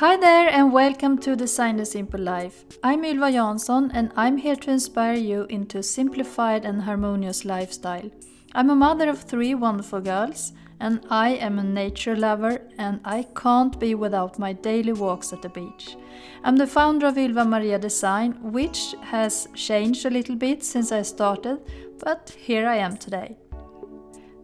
Hi there and welcome to Design the Simple Life. I'm Ylva Jansson and I'm here to inspire you into a simplified and harmonious lifestyle. I'm a mother of three wonderful girls and I am a nature lover and I can't be without my daily walks at the beach. I'm the founder of Ylva Maria Design, which has changed a little bit since I started, but here I am today.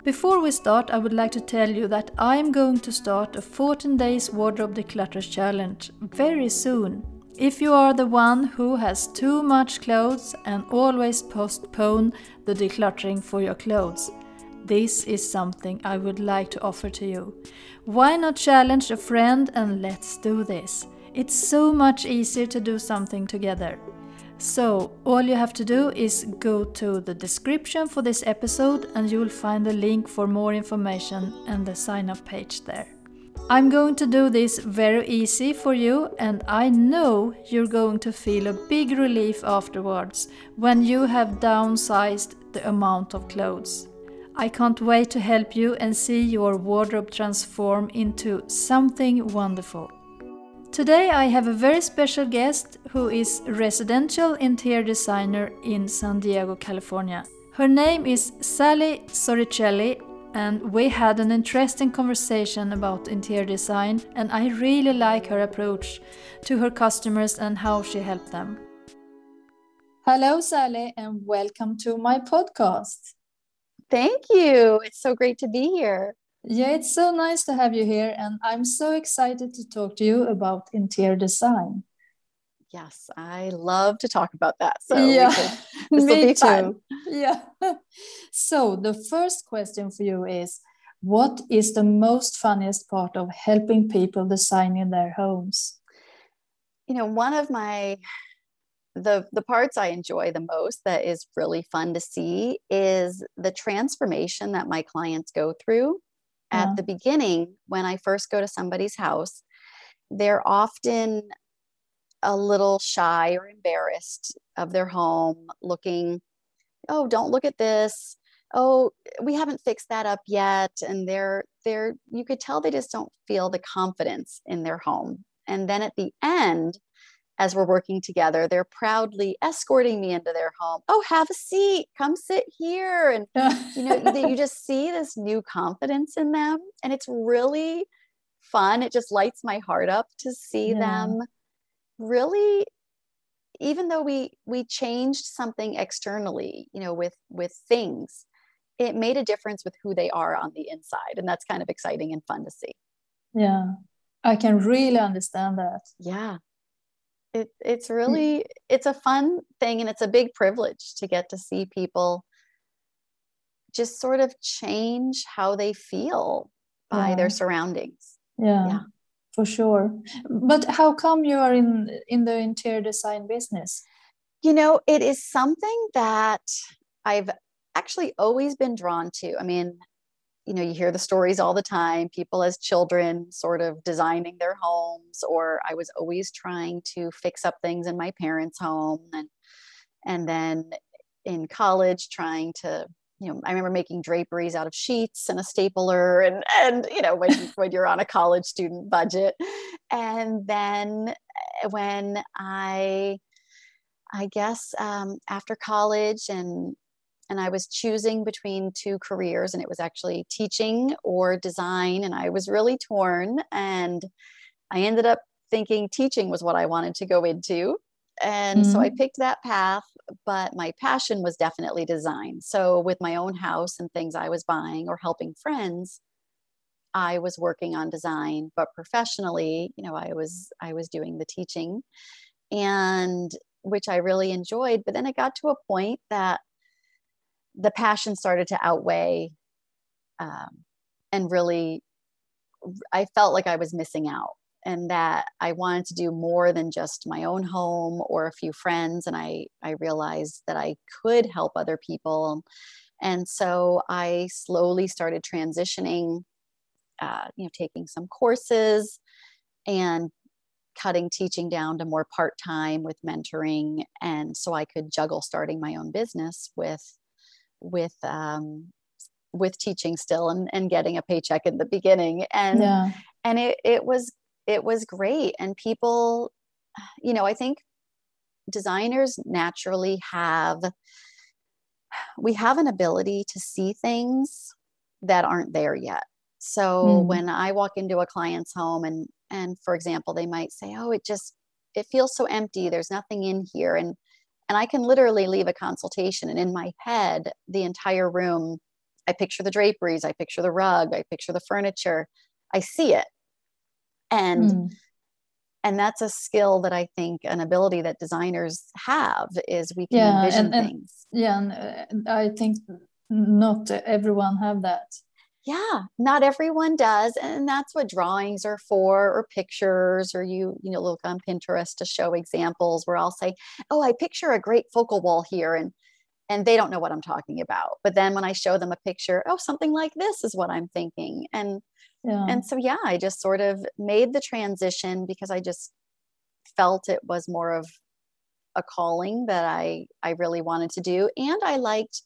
Before we start, I would like to tell you that I am going to start a 14 days wardrobe declutter challenge very soon. If you are the one who has too much clothes and always postpone the decluttering for your clothes, this is something I would like to offer to you. Why not challenge a friend and let's do this? It's so much easier to do something together. So, all you have to do is go to the description for this episode and you will find the link for more information and the sign up page there. I'm going to do this very easy for you, and I know you're going to feel a big relief afterwards when you have downsized the amount of clothes. I can't wait to help you and see your wardrobe transform into something wonderful. Today I have a very special guest who is residential interior designer in San Diego, California. Her name is Sally Soricelli and we had an interesting conversation about interior design and I really like her approach to her customers and how she helped them. Hello Sally and welcome to my podcast. Thank you. It's so great to be here. Yeah, it's so nice to have you here, and I'm so excited to talk to you about interior design. Yes, I love to talk about that. So yeah, me too. Yeah. So the first question for you is, what is the most funniest part of helping people design in their homes? You know, one of my the the parts I enjoy the most that is really fun to see is the transformation that my clients go through at yeah. the beginning when I first go to somebody's house, they're often a little shy or embarrassed of their home, looking, oh, don't look at this. Oh, we haven't fixed that up yet. And they're, they're, you could tell they just don't feel the confidence in their home. And then at the end, as we're working together, they're proudly escorting me into their home. Oh, have a seat, come sit here. And, you know, you just see this new confidence in them. And it's really fun. It just lights my heart up to see yeah. them really even though we we changed something externally you know with with things it made a difference with who they are on the inside and that's kind of exciting and fun to see yeah i can really understand that yeah it, it's mm. really it's a fun thing and it's a big privilege to get to see people just sort of change how they feel by yeah. their surroundings. Yeah, yeah. for sure. But how come you are in in the interior design business? You know it is something that i've actually always been drawn to. I mean you know you hear the stories all the time people as children sort of designing their homes or i was always trying to fix up things in my parents home and and then in college trying to you know i remember making draperies out of sheets and a stapler and and you know when when you're on a college student budget. And then eh, when i i guess um, after college and and I was choosing between two careers, and it was actually teaching or design. And I was really torn. And I ended up thinking teaching was what I wanted to go into. And mm-hmm. so I mm-hmm. picked that path, but my passion was definitely design. So, with my own house and things I was buying or helping friends, I was working on design, but professionally, you know, I was I was doing the teaching and which I really enjoyed. But then it got to a point that the passion started to outweigh um, and really i felt like i was missing out and that i wanted to do more than just my own home or a few friends. And i i realized that i could help other people. And so i slowly started transitioning uh, you know taking some courses and cutting teaching down to more part-time with mentoring. And so i could juggle starting my own business with with um, with teaching still and, and getting a paycheck in the beginning. And yeah. and it, it was it was great. And people you know i think designers naturally have we have an ability to see things that aren't there yet. So mm. when i walk into a client's home and and for example they might say oh it just it feels so empty. There's nothing in here. And and i can literally leave a consultation and in my head the entire room i picture the draperies i picture the rug i picture the furniture i see it. And mm. and that's a skill that i think an ability that designers have is we can yeah, envision and, things. yeah and uh, i think not everyone have that yeah not everyone does and that's what drawings are for or pictures or you you know look on pinterest to show examples where i'll say oh i picture a great focal wall here and and they don't know what i'm talking about but then when i show them a picture oh something like this is what i'm thinking and yeah. and so yeah i just sort of made the transition because i just felt it was more of a calling that i i really wanted to do and i liked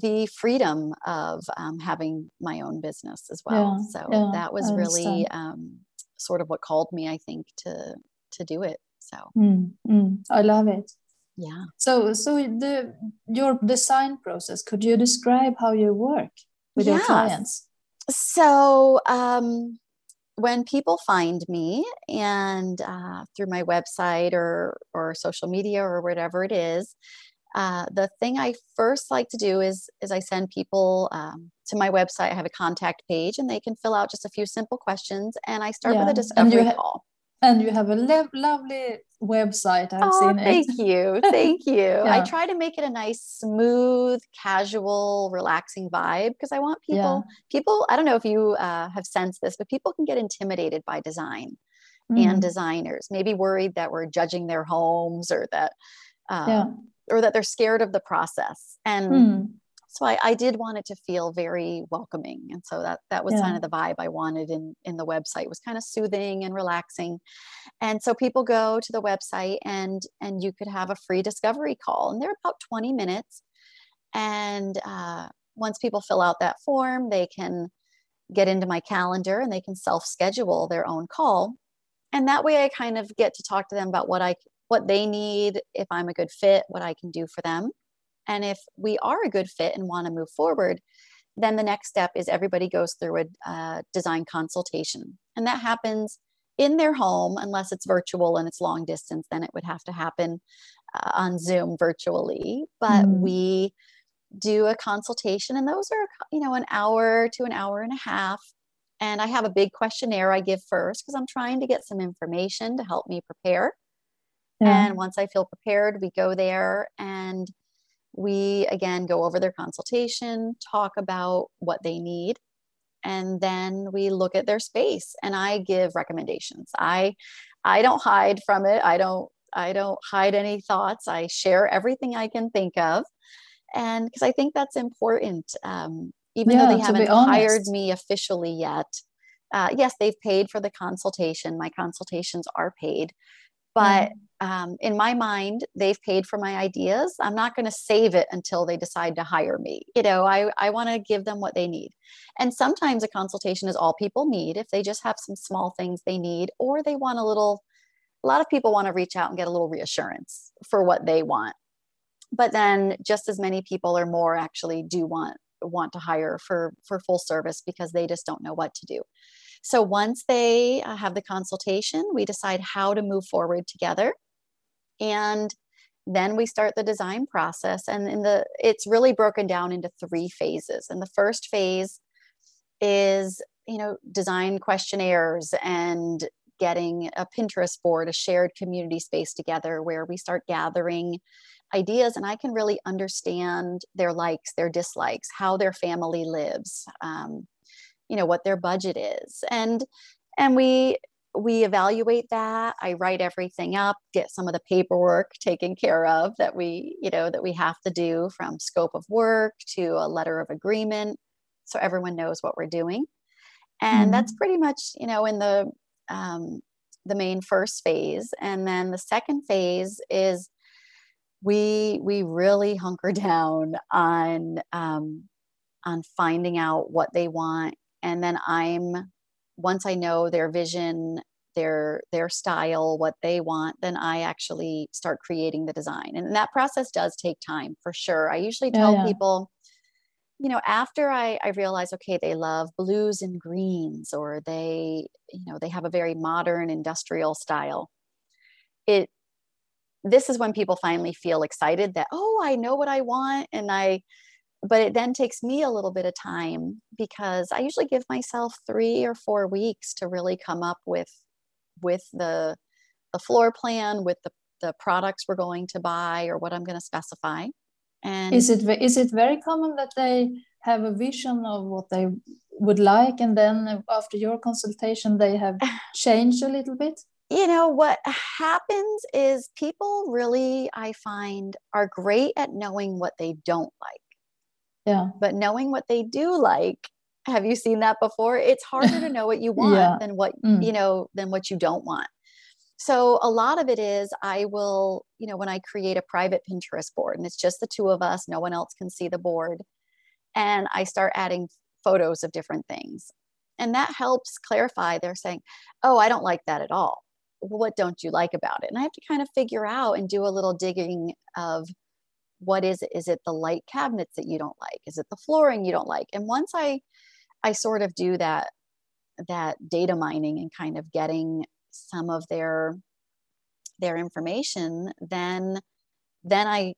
the freedom of um, having my own business as well. Yeah, so yeah, that was really um, sort of what called me i think to to do it. So mm, mm, i love it. Yeah. So so the your design process could you describe how you work with your clients? So um, when people find me and uh, through my website or or social media or whatever it is uh, the thing i first like to do is is i send people um, to my website i have a contact page and they can fill out just a few simple questions and i start yeah. with a discovery ha- call and you have a lo- lovely website. I've oh, seen it. Thank you. Thank you. yeah. I try to make it a nice, smooth, casual, relaxing vibe because I want people, yeah. people, I don't know if you uh, have sensed this, but people can get intimidated by design mm. and designers, maybe worried that we're judging their homes or that, um, yeah. Or that they're scared of the process. And mm so I, I, did want it to feel very welcoming. And so that that was yeah. kind of the vibe i wanted in in the website. It was kind of soothing and relaxing. And so people go to the website and and you could have a free discovery call and they're about 20 minutes. And uh, once people fill out that form they can get into my calendar and they can self schedule their own call. And that way i kind of get to talk to them about what i what they need if i'm a good fit what i can do for them and if we are a good fit and want to move forward, then the next step is everybody goes through a uh, design consultation. And that happens in their home, unless it's virtual and it's long distance, then it would have to happen uh, on Zoom virtually. But mm. we do a consultation, and those are, you know, an hour to an hour and a half. And I have a big questionnaire I give first because I'm trying to get some information to help me prepare. Yeah. And once I feel prepared, we go there and we again go over their consultation, talk about what they need, and then we look at their space and I give recommendations. I I don't hide from it. I don't I don't hide any thoughts. I share everything I can think of. And because I think that's important. Um, even yeah, though they haven't hired me officially yet, uh, yes, they've paid for the consultation. My consultations are paid. But mm. Um, in my mind, they've paid for my ideas. I'm not going to save it until they decide to hire me. You know, I, I want to give them what they need. And sometimes a consultation is all people need if they just have some small things they need, or they want a little, a lot of people want to reach out and get a little reassurance for what they want. But then just as many people or more actually do want want to hire for for full service because they just don't know what to do so once they uh, have the consultation, we decide how to move forward together. And then we start the design process and in the it's really broken down into three phases. And the first phase is you know design questionnaires and getting a pinterest board a shared community space together where we start gathering ideas and i can really understand their likes their dislikes how their family lives um, you know what their budget is. And and we we evaluate that. I write everything up get some of the paperwork taken care of that we you know that we have to do from scope of work to a letter of agreement so everyone knows what we're doing. And mm-hmm. that's pretty much you know in the um, the main first phase. And then the second phase is we we really hunker down on um, on finding out what they want. And then i'm once i know their vision their their style what they want then i actually start creating the design and that process does take time for sure i usually tell yeah, yeah. people you know after I, I realize okay they love blues and greens or they you know they have a very modern industrial style it this is when people finally feel excited that oh i know what i want and i but it then takes me a little bit of time because i usually give myself three or four weeks to really come up with with the the floor plan with the the products we're going to buy or what i'm going to specify. And is it is it very common that they have a vision of what they would like and then after your consultation they have changed a little bit? You know what happens is people really i find are great at knowing what they don't like yeah. But knowing what they do like have you seen that before? It's harder to know what you want yeah. than what mm. you know than what you don't want. So a lot of it is i will you know when i create a private pinterest board and it's just the two of us no one else can see the board and i start adding photos of different things. And that helps clarify they're saying oh i don't like that at all. What don't you like about it? And i have to kind of figure out and do a little digging of what is it? Is it the light cabinets that you don't like? Is it the flooring you don't like? And once i i sort of do that that data mining and kind of getting some of their their information then then i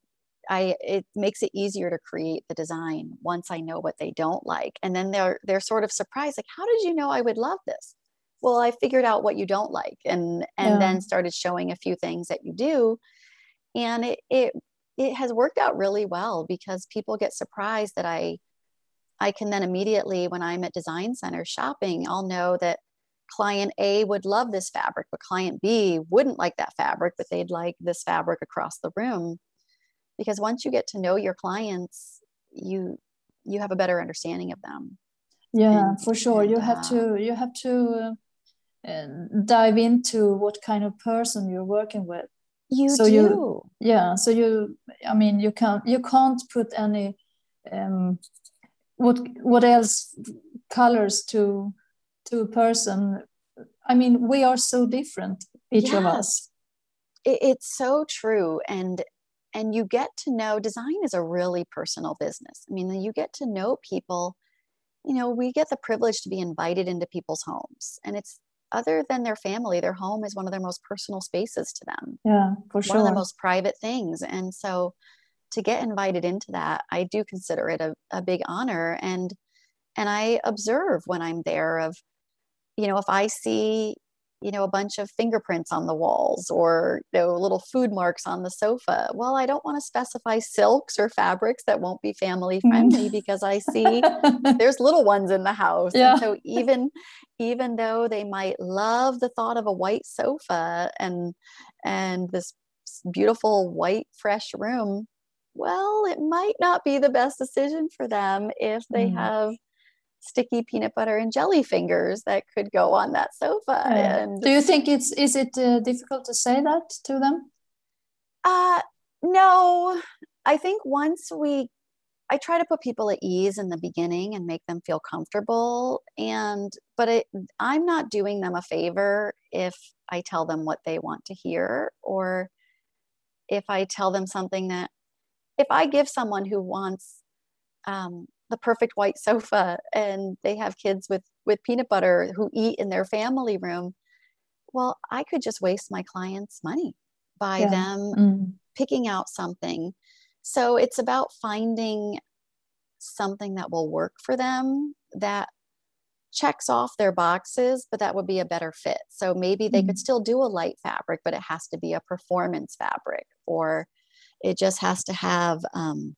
i it makes it easier to create the design once i know what they don't like. And then they're they're sort of surprised like how did you know i would love this? Well i figured out what you don't like and and yeah. then started showing a few things that you do. And it, it it has worked out really well because people get surprised that i i can then immediately when i'm at design center shopping i'll know that client a would love this fabric but client b wouldn't like that fabric but they'd like this fabric across the room. Because once you get to know your clients you you have a better understanding of them. Yeah and, for sure. and, you have uh, to you have to uh, dive into what kind of person you're working with you so do. you yeah so you i mean you can't you can't put any um what what else colors to to a person. I mean we are so different each of us. It, it's so true. And and you get to know design is a really personal business. I mean you get to know people. You know we get the privilege to be invited into people's homes. And it's other than their family, their home is one of their most personal spaces to them. Yeah, for sure. One of the most private things. And so to get invited into that, I do consider it a, a big honor. And and I observe when I'm there of, you know, if I see you know a bunch of fingerprints on the walls or you know little food marks on the sofa well i don't want to specify silks or fabrics that won't be family mm-hmm. friendly because i see there's little ones in the house yeah. And so even even though they might love the thought of a white sofa and and this beautiful white fresh room well it might not be the best decision for them if they mm. have sticky peanut butter and jelly fingers that could go on that sofa. Yeah. And do you think it's is it uh, difficult to say that to them? Uh no. I think once we I try to put people at ease in the beginning and make them feel comfortable and but it, I'm not doing them a favor if I tell them what they want to hear or if I tell them something that if I give someone who wants um, the perfect white sofa and they have kids with with peanut butter who eat in their family room well i could just waste my clients money by yeah. them mm. picking out something so it's about finding something that will work for them that checks off their boxes but that would be a better fit so maybe they mm. could still do a light fabric but it has to be a performance fabric or it just has to have um,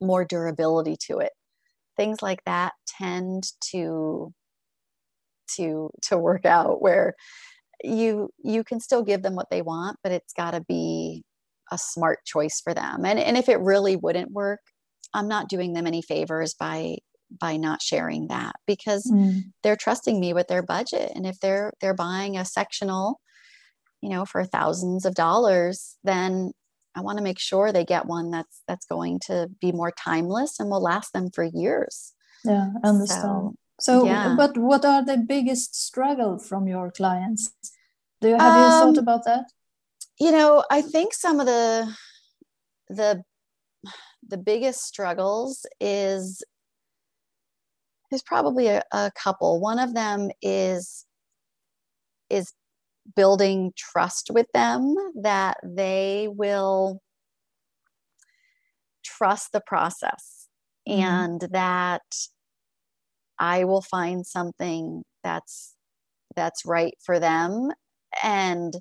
more durability to it things like that tend to to to work out where you you can still give them what they want but it's got to be a smart choice for them and and if it really wouldn't work i'm not doing them any favors by by not sharing that because mm. they're trusting me with their budget and if they're they're buying a sectional you know for thousands of dollars then I want to make sure they get one that's that's going to be more timeless and will last them for years. Yeah, I understand. So, so yeah. but what are the biggest struggle from your clients? Do you have um, you thought about that? You know, I think some of the the the biggest struggles is there's probably a, a couple. One of them is is building trust with them that they will trust the process mm-hmm. and that I will find something that's that's right for them and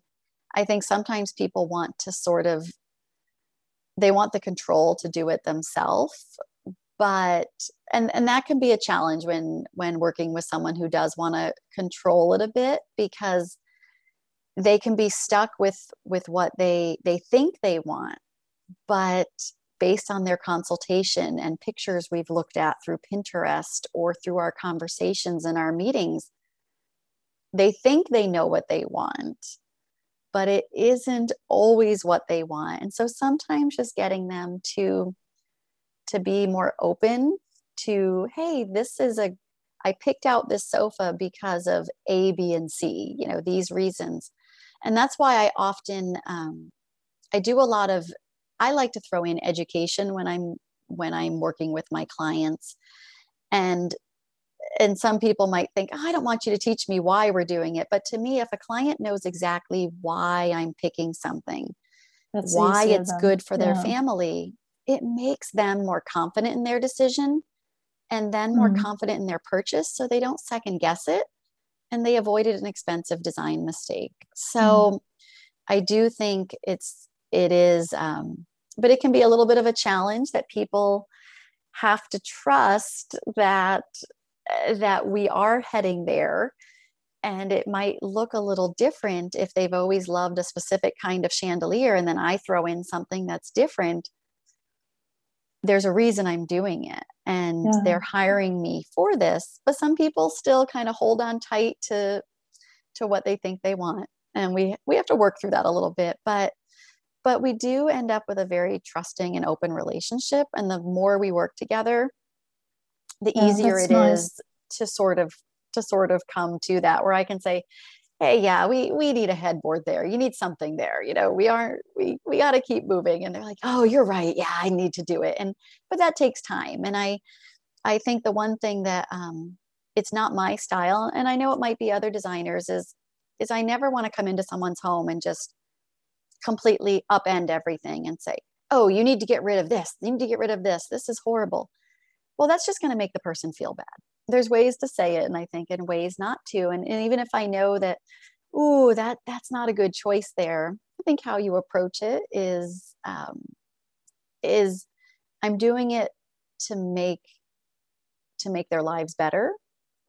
I think sometimes people want to sort of they want the control to do it themselves but and and that can be a challenge when when working with someone who does want to control it a bit because they can be stuck with with what they they think they want but based on their consultation and pictures we've looked at through Pinterest or through our conversations and our meetings they think they know what they want but it isn't always what they want. And so sometimes just getting them to to be more open to hey this is a i picked out this sofa because of a b and c you know these reasons and that's why i often um, i do a lot of i like to throw in education when i'm when i'm working with my clients and and some people might think oh, i don't want you to teach me why we're doing it but to me if a client knows exactly why i'm picking something That's why it's good for their yeah. family it makes them more confident in their decision and then more mm-hmm. confident in their purchase so they don't second guess it and they avoided an expensive design mistake. So mm. i do think it's it is um, but it can be a little bit of a challenge that people have to trust that uh, that we are heading there. And it might look a little different if they've always loved a specific kind of chandelier and then i throw in something that's different there's a reason I'm doing it and yeah. they're hiring me for this. But some people still kind of hold on tight to to what they think they want. And we we have to work through that a little bit, but but we do end up with a very trusting and open relationship and the more we work together the yeah, easier it nice. is to sort of to sort of come to that where I can say, hey yeah we we need a headboard there you need something there you know we aren't we we got to keep moving and they're like oh you're right yeah i need to do it and but that takes time and i i think the one thing that um it's not my style and i know it might be other designers is is i never want to come into someone's home and just completely upend everything and say oh you need to get rid of this you need to get rid of this this is horrible. Well that's just going to make the person feel bad there's ways to say it and i think and ways not to and, and even if i know that ooh that that's not a good choice there i think how you approach it is um, is i'm doing it to make to make their lives better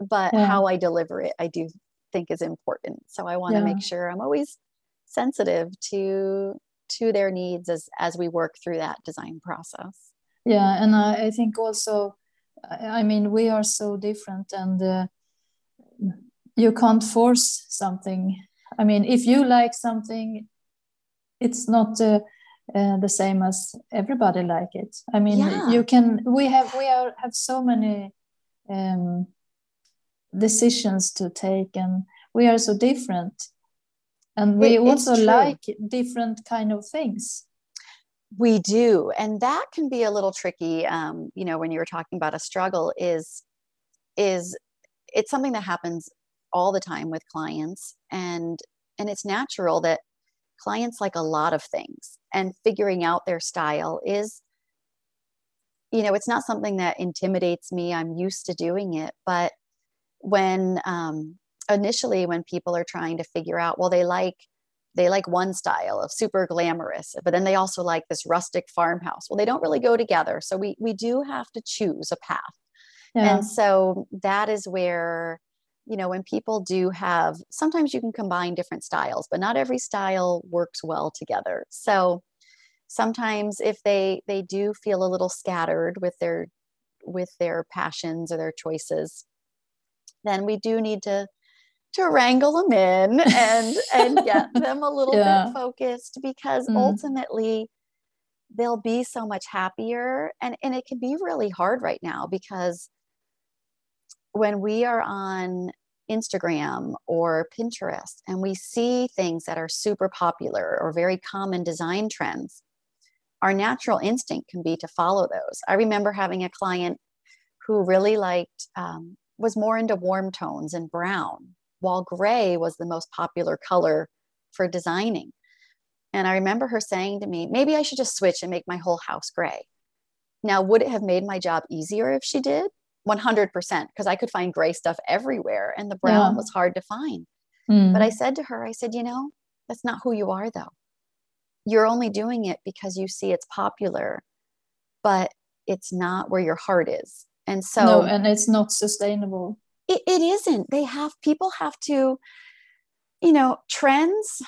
but yeah. how i deliver it i do think is important so i want to yeah. make sure i'm always sensitive to to their needs as as we work through that design process yeah and i, I think also I mean, we are so different, and uh, you can't force something. I mean, if you like something, it's not uh, uh, the same as everybody like it. I mean, yeah. you can. We have we are have so many um, decisions to take, and we are so different, and we it, also like different kind of things. We do. And that can be a little tricky. Um, you know, when you were talking about a struggle is, is it's something that happens all the time with clients and, and it's natural that clients like a lot of things and figuring out their style is, you know, it's not something that intimidates me. I'm used to doing it. But when, um, initially when people are trying to figure out, well, they like, they like one style of super glamorous but then they also like this rustic farmhouse. Well they don't really go together so we we do have to choose a path. Yeah. and so that is where you know when people do have sometimes you can combine different styles but not every style works well together. So sometimes if they they do feel a little scattered with their with their passions or their choices then we do need to to wrangle them in and and get them a little yeah. bit focused because mm. ultimately they'll be so much happier and and it can be really hard right now because when we are on Instagram or Pinterest and we see things that are super popular or very common design trends, our natural instinct can be to follow those. I remember having a client who really liked, um, was more into warm tones and brown, while gray was the most popular color for designing. And I remember her saying to me, maybe I should just switch and make my whole house gray. Now, would it have made my job easier if she did? 100% because I could find gray stuff everywhere and the brown yeah. was hard to find. Mm. But I said to her, I said, you know, that's not who you are though. You're only doing it because you see it's popular, but it's not where your heart is. And so, no, and it's not sustainable. It, it isn't. They have, people have to, you know, trends,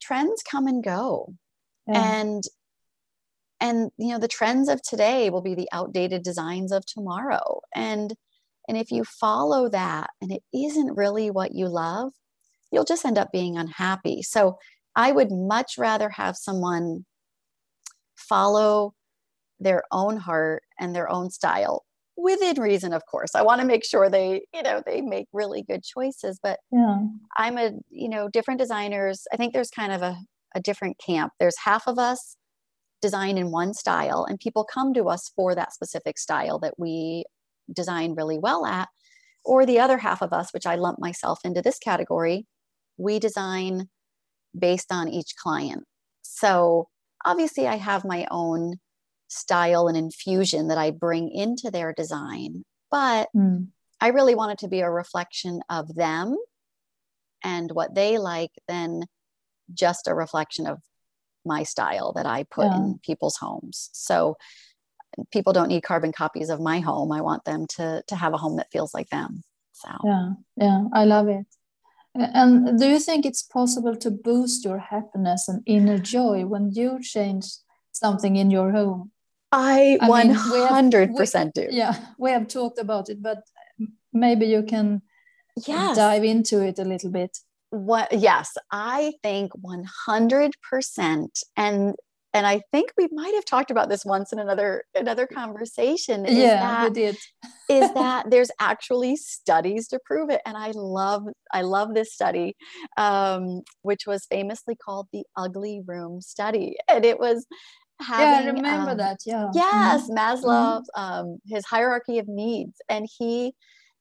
trends come and go. Yeah. And and you know the trends of today will be the outdated designs of tomorrow and and if you follow that and it isn't really what you love you'll just end up being unhappy so i would much rather have someone follow their own heart and their own style within reason of course. I want to make sure they you know they make really good choices but yeah. i'm a you know different designers. I think there's kind of a, a different camp. There's half of us design in one style and people come to us for that specific style that we design really well at. Or the other half of us which i lump myself into this category we design based on each client. So obviously i have my own style and infusion that i bring into their design but mm. i really want it to be a reflection of them and what they like than just a reflection of my style that I put yeah. in people's homes. So people don't need carbon copies of my home. I want them to to have a home that feels like them. So yeah, yeah, I love it. And do you think it's possible to boost your happiness and inner joy when you change something in your home? I, one hundred percent do. Yeah, we have talked about it, but maybe you can yes. dive into it a little bit what yes i think 100% and and i think we might have talked about this once in another another conversation is yeah that, we did is that there's actually studies to prove it and i love i love this study um, which was famously called the ugly room study and it was having, yeah, I remember um, that. Yeah. Yes, mm-hmm. Maslow, mm-hmm. um, his hierarchy of needs, and he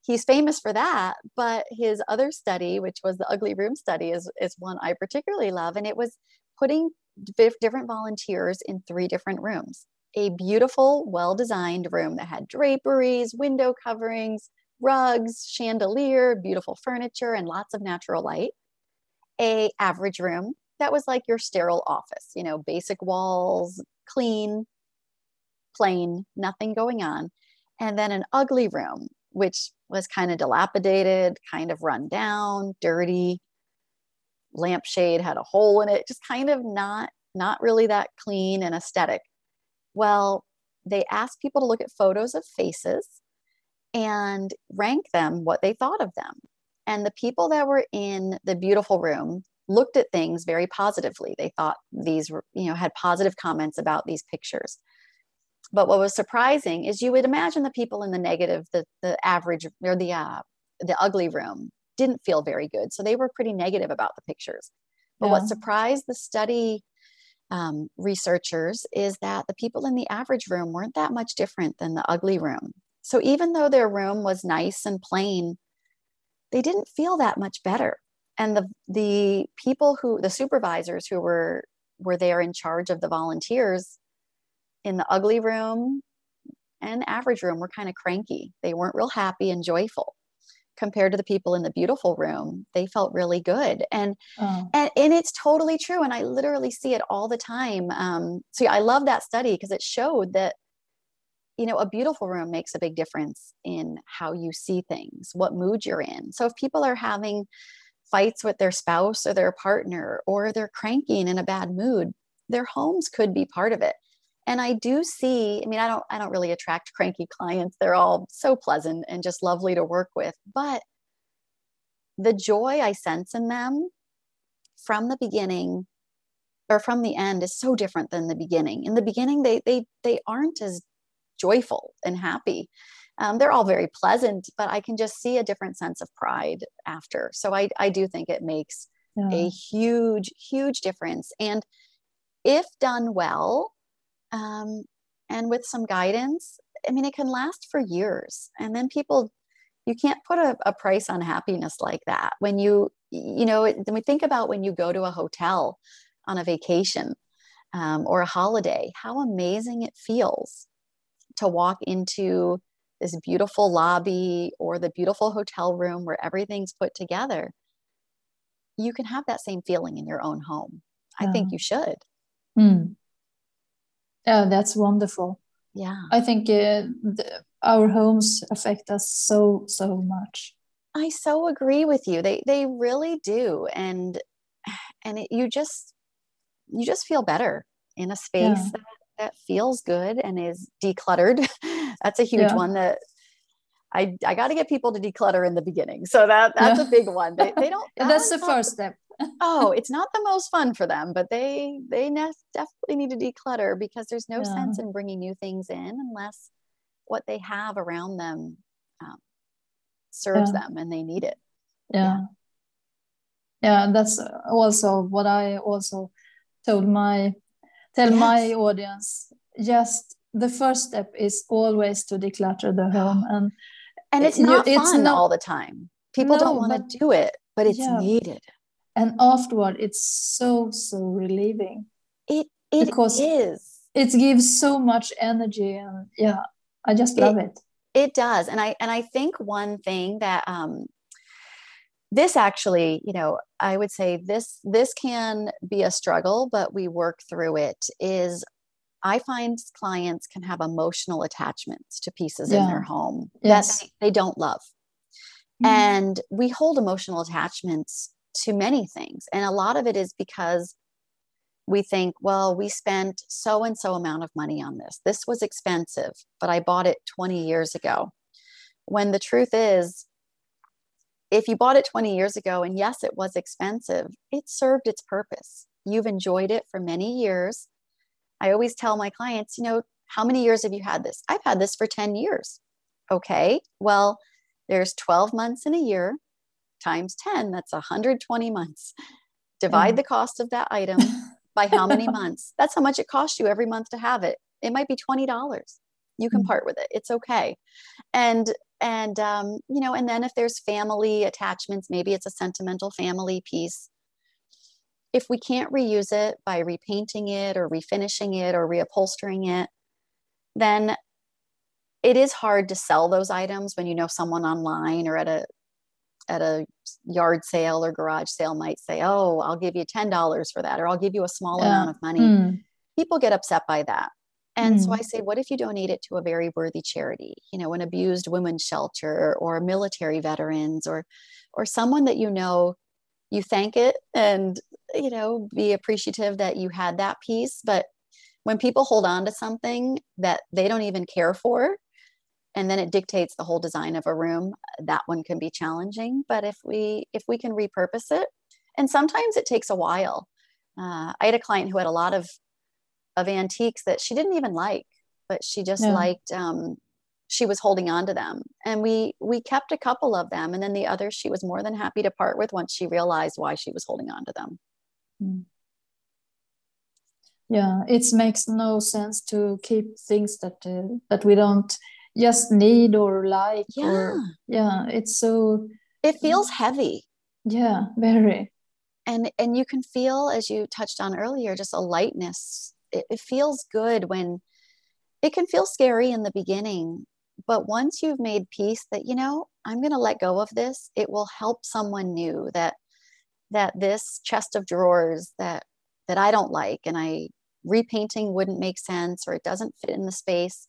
he's famous for that but his other study which was the ugly room study is, is one i particularly love and it was putting different volunteers in three different rooms a beautiful well designed room that had draperies window coverings rugs chandelier beautiful furniture and lots of natural light a average room that was like your sterile office you know basic walls clean plain nothing going on and then an ugly room which was kind of dilapidated, kind of run down, dirty. Lampshade had a hole in it, just kind of not not really that clean and aesthetic. Well, they asked people to look at photos of faces and rank them what they thought of them. And the people that were in the beautiful room looked at things very positively. They thought these were, you know, had positive comments about these pictures. But what was surprising is you would imagine the people in the negative, the, the average or the, uh, the ugly room didn't feel very good. So they were pretty negative about the pictures. But yeah. what surprised the study um, researchers is that the people in the average room weren't that much different than the ugly room. So even though their room was nice and plain, they didn't feel that much better. And the the people who the supervisors who were were there in charge of the volunteers in the ugly room and average room were kind of cranky. They weren't real happy and joyful compared to the people in the beautiful room. They felt really good. And oh. and, and it's totally true. And I literally see it all the time. Um, so yeah, I love that study because it showed that you know a beautiful room makes a big difference in how you see things what mood you're in. So if people are having fights with their spouse or their partner or they're cranky and in a bad mood their homes could be part of it. And i do see i mean i don't i don't really attract cranky clients. They're all so pleasant and just lovely to work with. But the joy i sense in them from the beginning or from the end is so different than the beginning. In the beginning they they they aren't as joyful and happy Um, they're all very pleasant, but I can just see a different sense of pride after. So I, I do think it makes yeah. a huge, huge difference. And if done well, um, and with some guidance, I mean, it can last for years. And then people, you can't put a, a price on happiness like that. When you, you know, when we think about when you go to a hotel on a vacation um, or a holiday, how amazing it feels to walk into this beautiful lobby or the beautiful hotel room where everything's put together. You can have that same feeling in your own home. I think you should. Mm. Yeah, that's wonderful. Yeah. I think uh, the, our homes affect us so, so much. I so agree with you. They they really do. And and it, you just you just feel better in a space yeah. that, that feels good and is decluttered. that's a huge yeah. one that I, I got to get people to declutter in the beginning. So that that's yeah. a big one. They, they don't. That that's the first step oh, it's not the most fun for them, but they they ne- definitely need to declutter because there's no yeah. sense in bringing new things in unless what they have around them um, serves yeah. them and they need it. Yeah. yeah. yeah, that's also what I also told my tell yes. my audience. Just the first step is always to declutter the home and and it's not you, fun it's not, all the time. People no, don't want to do it, but it's yeah. needed and afterward it's so so relieving it it because is it gives so much energy and yeah i just love it, it it does and i and i think one thing that um this actually you know i would say this this can be a struggle but we work through it is i find clients can have emotional attachments to pieces yeah. in their home yes. that they, they don't love mm-hmm. and we hold emotional attachments to many things. And a lot of it is because we think, well, we spent so and so amount of money on this. This was expensive, but I bought it 20 years ago. When the truth is, if you bought it 20 years ago, and yes, it was expensive, it served its purpose. You've enjoyed it for many years. I always tell my clients, you know, how many years have you had this? I've had this for 10 years. Okay, well, there's 12 months in a year times 10, that's 120 months. Divide yeah. the cost of that item by how many months. That's how much it costs you every month to have it. It might be $20. You can mm part with it. It's okay. And and um, you know, and then if there's family attachments, maybe it's a sentimental family piece. If we can't reuse it by repainting it or refinishing it or reupholstering it, then it is hard to sell those items when you know someone online or at a at a yard sale or garage sale might say, Oh, I'll give you $10 for that, or I'll give you a small yeah. amount of money. Mm. People get upset by that. And mm. so I say, what if you donate it to a very worthy charity, you know, an abused women's shelter or military veterans or or someone that you know you thank it and you know be appreciative that you had that piece. But when people hold on to something that they don't even care for, and then it dictates the whole design of a room that one can be challenging but if we if we can repurpose it and sometimes it takes a while uh, i had a client who had a lot of of antiques that she didn't even like but she just yeah. liked um, she was holding on to them and we we kept a couple of them and then the others she was more than happy to part with once she realized why she was holding on to them mm. yeah it makes no sense to keep things that uh, that we don't just need or like yeah. or yeah it's so it feels heavy yeah very and and you can feel as you touched on earlier just a lightness it, it feels good when it can feel scary in the beginning but once you've made peace that you know i'm going to let go of this it will help someone new that that this chest of drawers that that i don't like and i repainting wouldn't make sense or it doesn't fit in the space.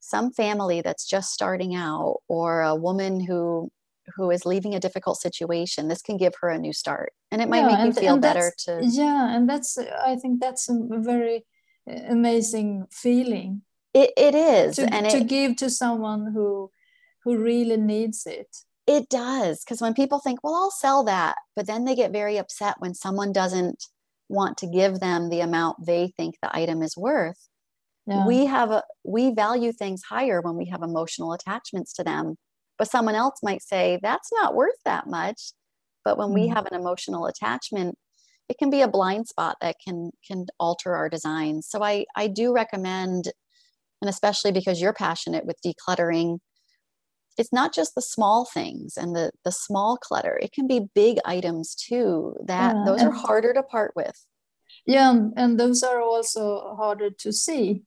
Some family that's just starting out or a woman who who is leaving a difficult situation this can give her a new start and it might yeah, make and, you feel better to yeah and that's i think that's a very uh, amazing feeling it, it is to, and to it, give to someone who who really needs it it does because when people think well i'll sell that but then they get very upset when someone doesn't want to give them the amount they think the item is worth yeah. we have a we value things higher when we have emotional attachments to them but someone else might say that's not worth that much. But when mm. we have an emotional attachment it can be a blind spot that can can alter our design. so i i do recommend and especially because you're passionate with decluttering it's not just the small things and the the small clutter. It can be big items too that yeah, those are harder to part with. Yeah and those are also harder to see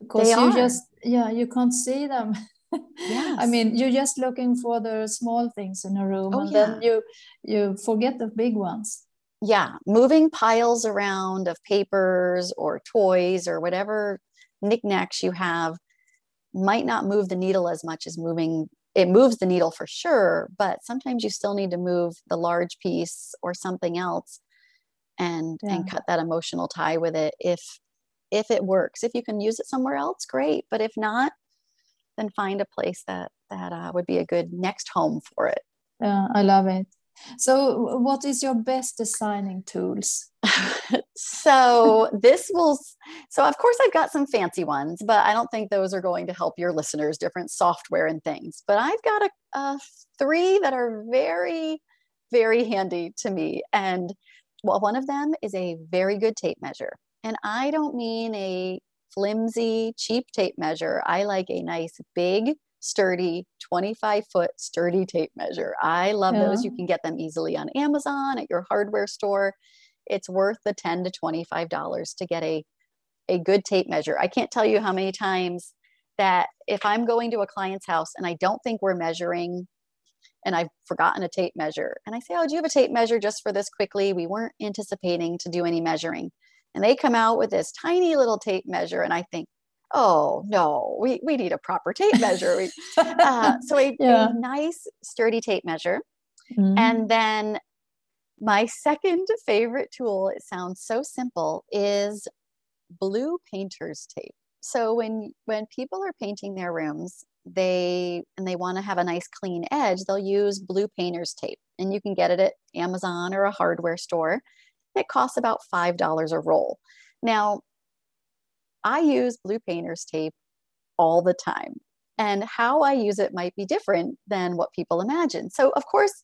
because you just yeah you can't see them yes. i mean you're just looking for the small things in a room oh, and yeah. then you you forget the big ones yeah moving piles around of papers or toys or whatever knickknacks you have might not move the needle as much as moving it moves the needle for sure but sometimes you still need to move the large piece or something else and yeah. and cut that emotional tie with it if if it works if you can use it somewhere else great but if not then find a place that that uh, would be a good next home for it yeah i love it so, what is your best designing tools? so, this will, so of course, I've got some fancy ones, but I don't think those are going to help your listeners, different software and things. But I've got a, a three that are very, very handy to me. And well, one of them is a very good tape measure. And I don't mean a flimsy, cheap tape measure. I like a nice, big, sturdy 25 foot sturdy tape measure. I love yeah. those. You can get them easily on Amazon at your hardware store. It's worth the 10 to $25 to get a, a good tape measure. I can't tell you how many times that if I'm going to a client's house and I don't think we're measuring and I've forgotten a tape measure and I say, Oh, do you have a tape measure just for this quickly? We weren't anticipating to do any measuring. And they come out with this tiny little tape measure and I think, oh no we, we need a proper tape measure. We, uh, so a, yeah. a, nice sturdy tape measure. Mm-hmm. and then my second favorite tool it sounds so simple is blue painter's tape. So when when people are painting their rooms they and they want to have a nice clean edge they'll use blue painter's tape. And you can get it at amazon or a hardware store it costs about five dollars a roll now I use blue painter's tape all the time. And how I use it might be different than what people imagine. So, of course,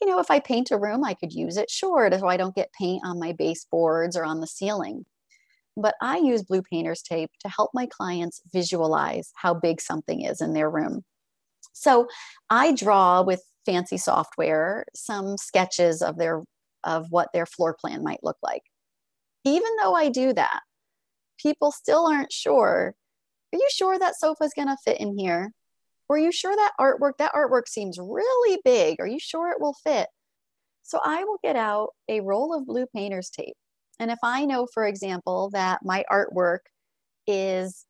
you know, if I paint a room, I could use it, sure, so I don't get paint on my baseboards or on the ceiling. But I use blue painter's tape to help my clients visualize how big something is in their room. So I draw with fancy software some sketches of their of what their floor plan might look like. Even though I do that, people still aren't sure. Are you sure that sofa is going to fit in here? Are you sure that artwork, that artwork seems really big? Are you sure it will fit? So I will get out a roll of blue painter's tape. And if I know, for example, that my artwork is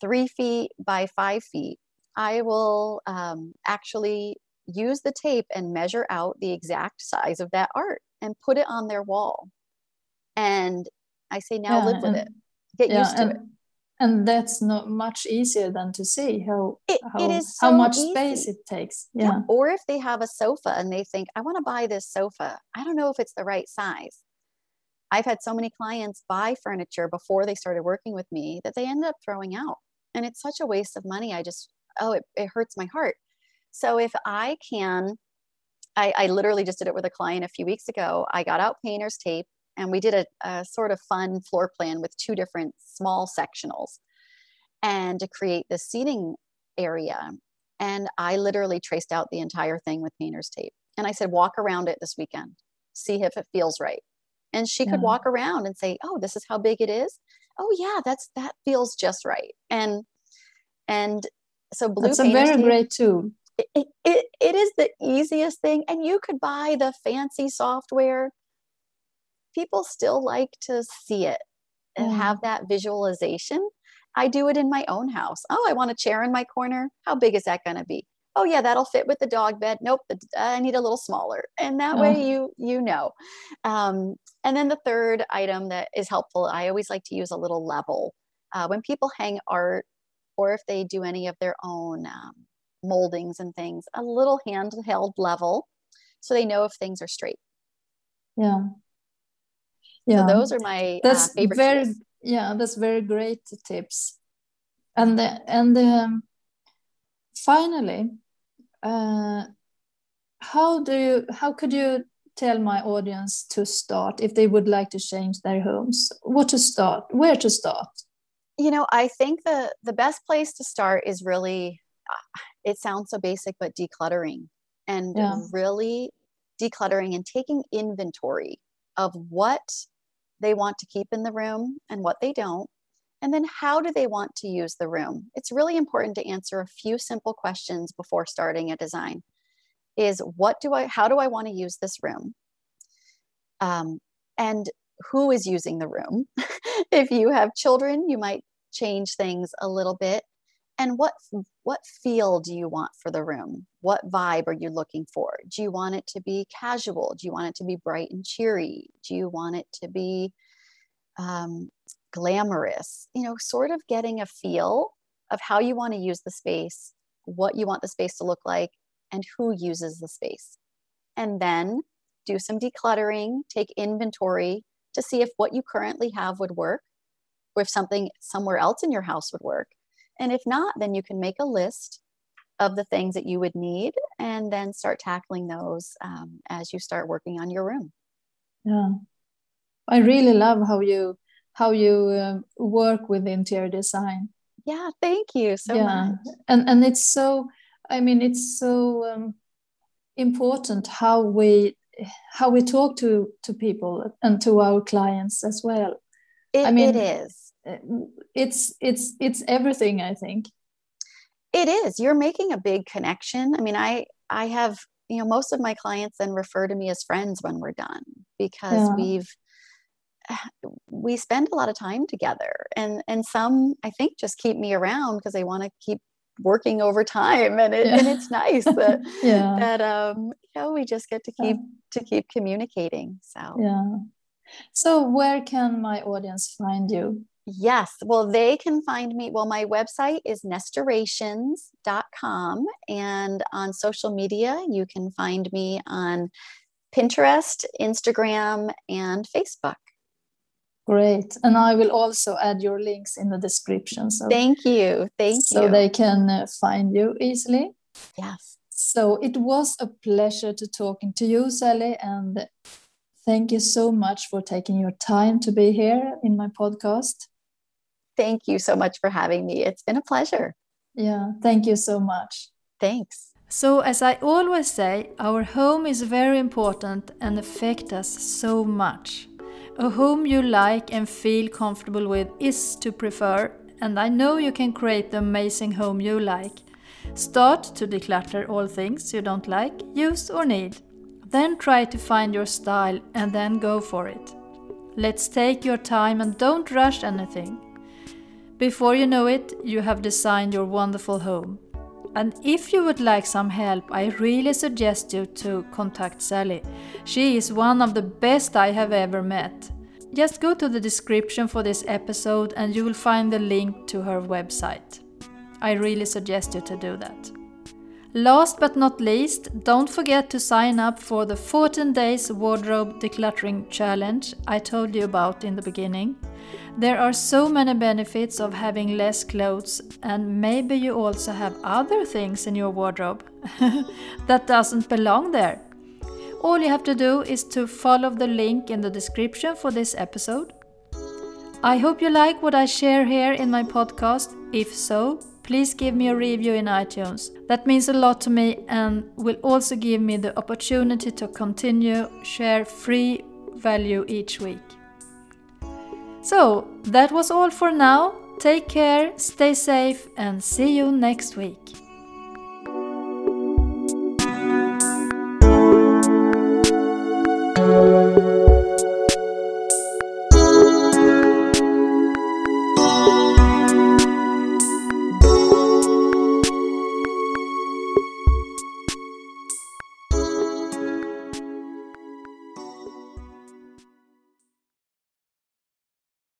three feet by five feet, I will um, actually use the tape and measure out the exact size of that art and put it on their wall. And I say, now yeah, live with it. get yeah, used to and, it. and that's not much easier than to see how it, how, it so how much easy. space it takes. Yeah. yeah. or if they have a sofa and they think i want to buy this sofa. I don't know if it's the right size. I've had so many clients buy furniture before they started working with me that they end up throwing out. And it's such a waste of money. I just oh it, it hurts my heart so if i can I, I literally just did it with a client a few weeks ago. I got out painter's tape and we did a, a sort of fun floor plan with two different small sectionals and to create the seating area. And i literally traced out the entire thing with painter's tape. And i said walk around it this weekend. See if it feels right. And she yeah. could mm. walk around and say oh this is how big it is. Oh yeah that's that feels just right. And and so blue that's a very tape, great tool it, it, it is the easiest thing and you could buy the fancy software people still like to see it and mm. have that visualization. I do it in my own house. Oh, I want a chair in my corner. How big is that going to be? Oh yeah, that'll fit with the dog bed. Nope, the, I need a little smaller. And that oh. way you you know. Um, and then the third item that is helpful, I always like to use a little level. Uh, when people hang art, or if they do any of their own um, moldings and things, a little handheld level, so they know if things are straight. Yeah. Yeah. so those are my uh, that's uh, favorite very tools. yeah that's very great tips. And the, and um, finally uh, how do you how could you tell my audience to start if they would like to change their homes? What to start where to start? You know i think the the best place to start is really uh, it sounds so basic but decluttering and yeah. really decluttering and taking inventory of what they want to keep in the room and what they don't. And then how do they want to use the room? It's really important to answer a few simple questions before starting a design. Is what do i how do i want to use this room? Um, and who is using the room? If you have children you might change things a little bit and what what feel do you want for the room? What vibe are you looking for? Do you want it to be casual? Do you want it to be bright and cheery? Do you want it to be um, glamorous? You know sort of getting a feel of how you want to use the space what you want the space to look like and who uses the space. And then do some decluttering take inventory to see if what you currently have would work or if something somewhere else in your house would work and if not, then you can make a list of the things that you would need and then start tackling those um, as you start working on your room. Yeah. I really love how you how you um, work with interior design. Yeah, thank you so yeah. much. And and it's so I mean it's so um, important how we how we talk to to people and to our clients as well. It, I mean, it is it's it's it's everything i think it is you're making a big connection i mean i i have you know most of my clients then refer to me as friends when we're done because yeah. we've we spend a lot of time together and and some i think just keep me around because they want to keep working overtime and it, yeah. and it's nice that yeah. that um you know we just get to keep yeah. to keep communicating so yeah so where can my audience find you Yes. Well, they can find me. Well, my website is nestorations.com. And on social media, you can find me on Pinterest, Instagram, and Facebook. Great. And I will also add your links in the description. So thank you. Thank so you. So they can uh, find you easily. Yes. So it was a pleasure to talking to you, Sally. And thank you so much for taking your time to be here in my podcast. Thank you so much for having me. It's been a pleasure. Yeah, thank you so much. Thanks. So, as I always say, our home is very important and affect us so much. A home you like and feel comfortable with is to prefer, and I know you can create the amazing home you like. Start to declutter all things you don't like, use, or need. Then try to find your style and then go for it. Let's take your time and don't rush anything. Before you know it, you have designed your wonderful home. And if you would like some help, I really suggest you to contact Sally. She is one of the best I have ever met. Just go to the description for this episode and you will find the link to her website. I really suggest you to do that. Last but not least, don't forget to sign up for the 14 days wardrobe decluttering challenge I told you about in the beginning. There are so many benefits of having less clothes, and maybe you also have other things in your wardrobe that doesn't belong there. All you have to do is to follow the link in the description for this episode. I hope you like what I share here in my podcast. If so, please give me a review in iTunes. That means a lot to me and will also give me the opportunity to continue share free value each week. So, that was all for now. Take care, stay safe, and see you next week.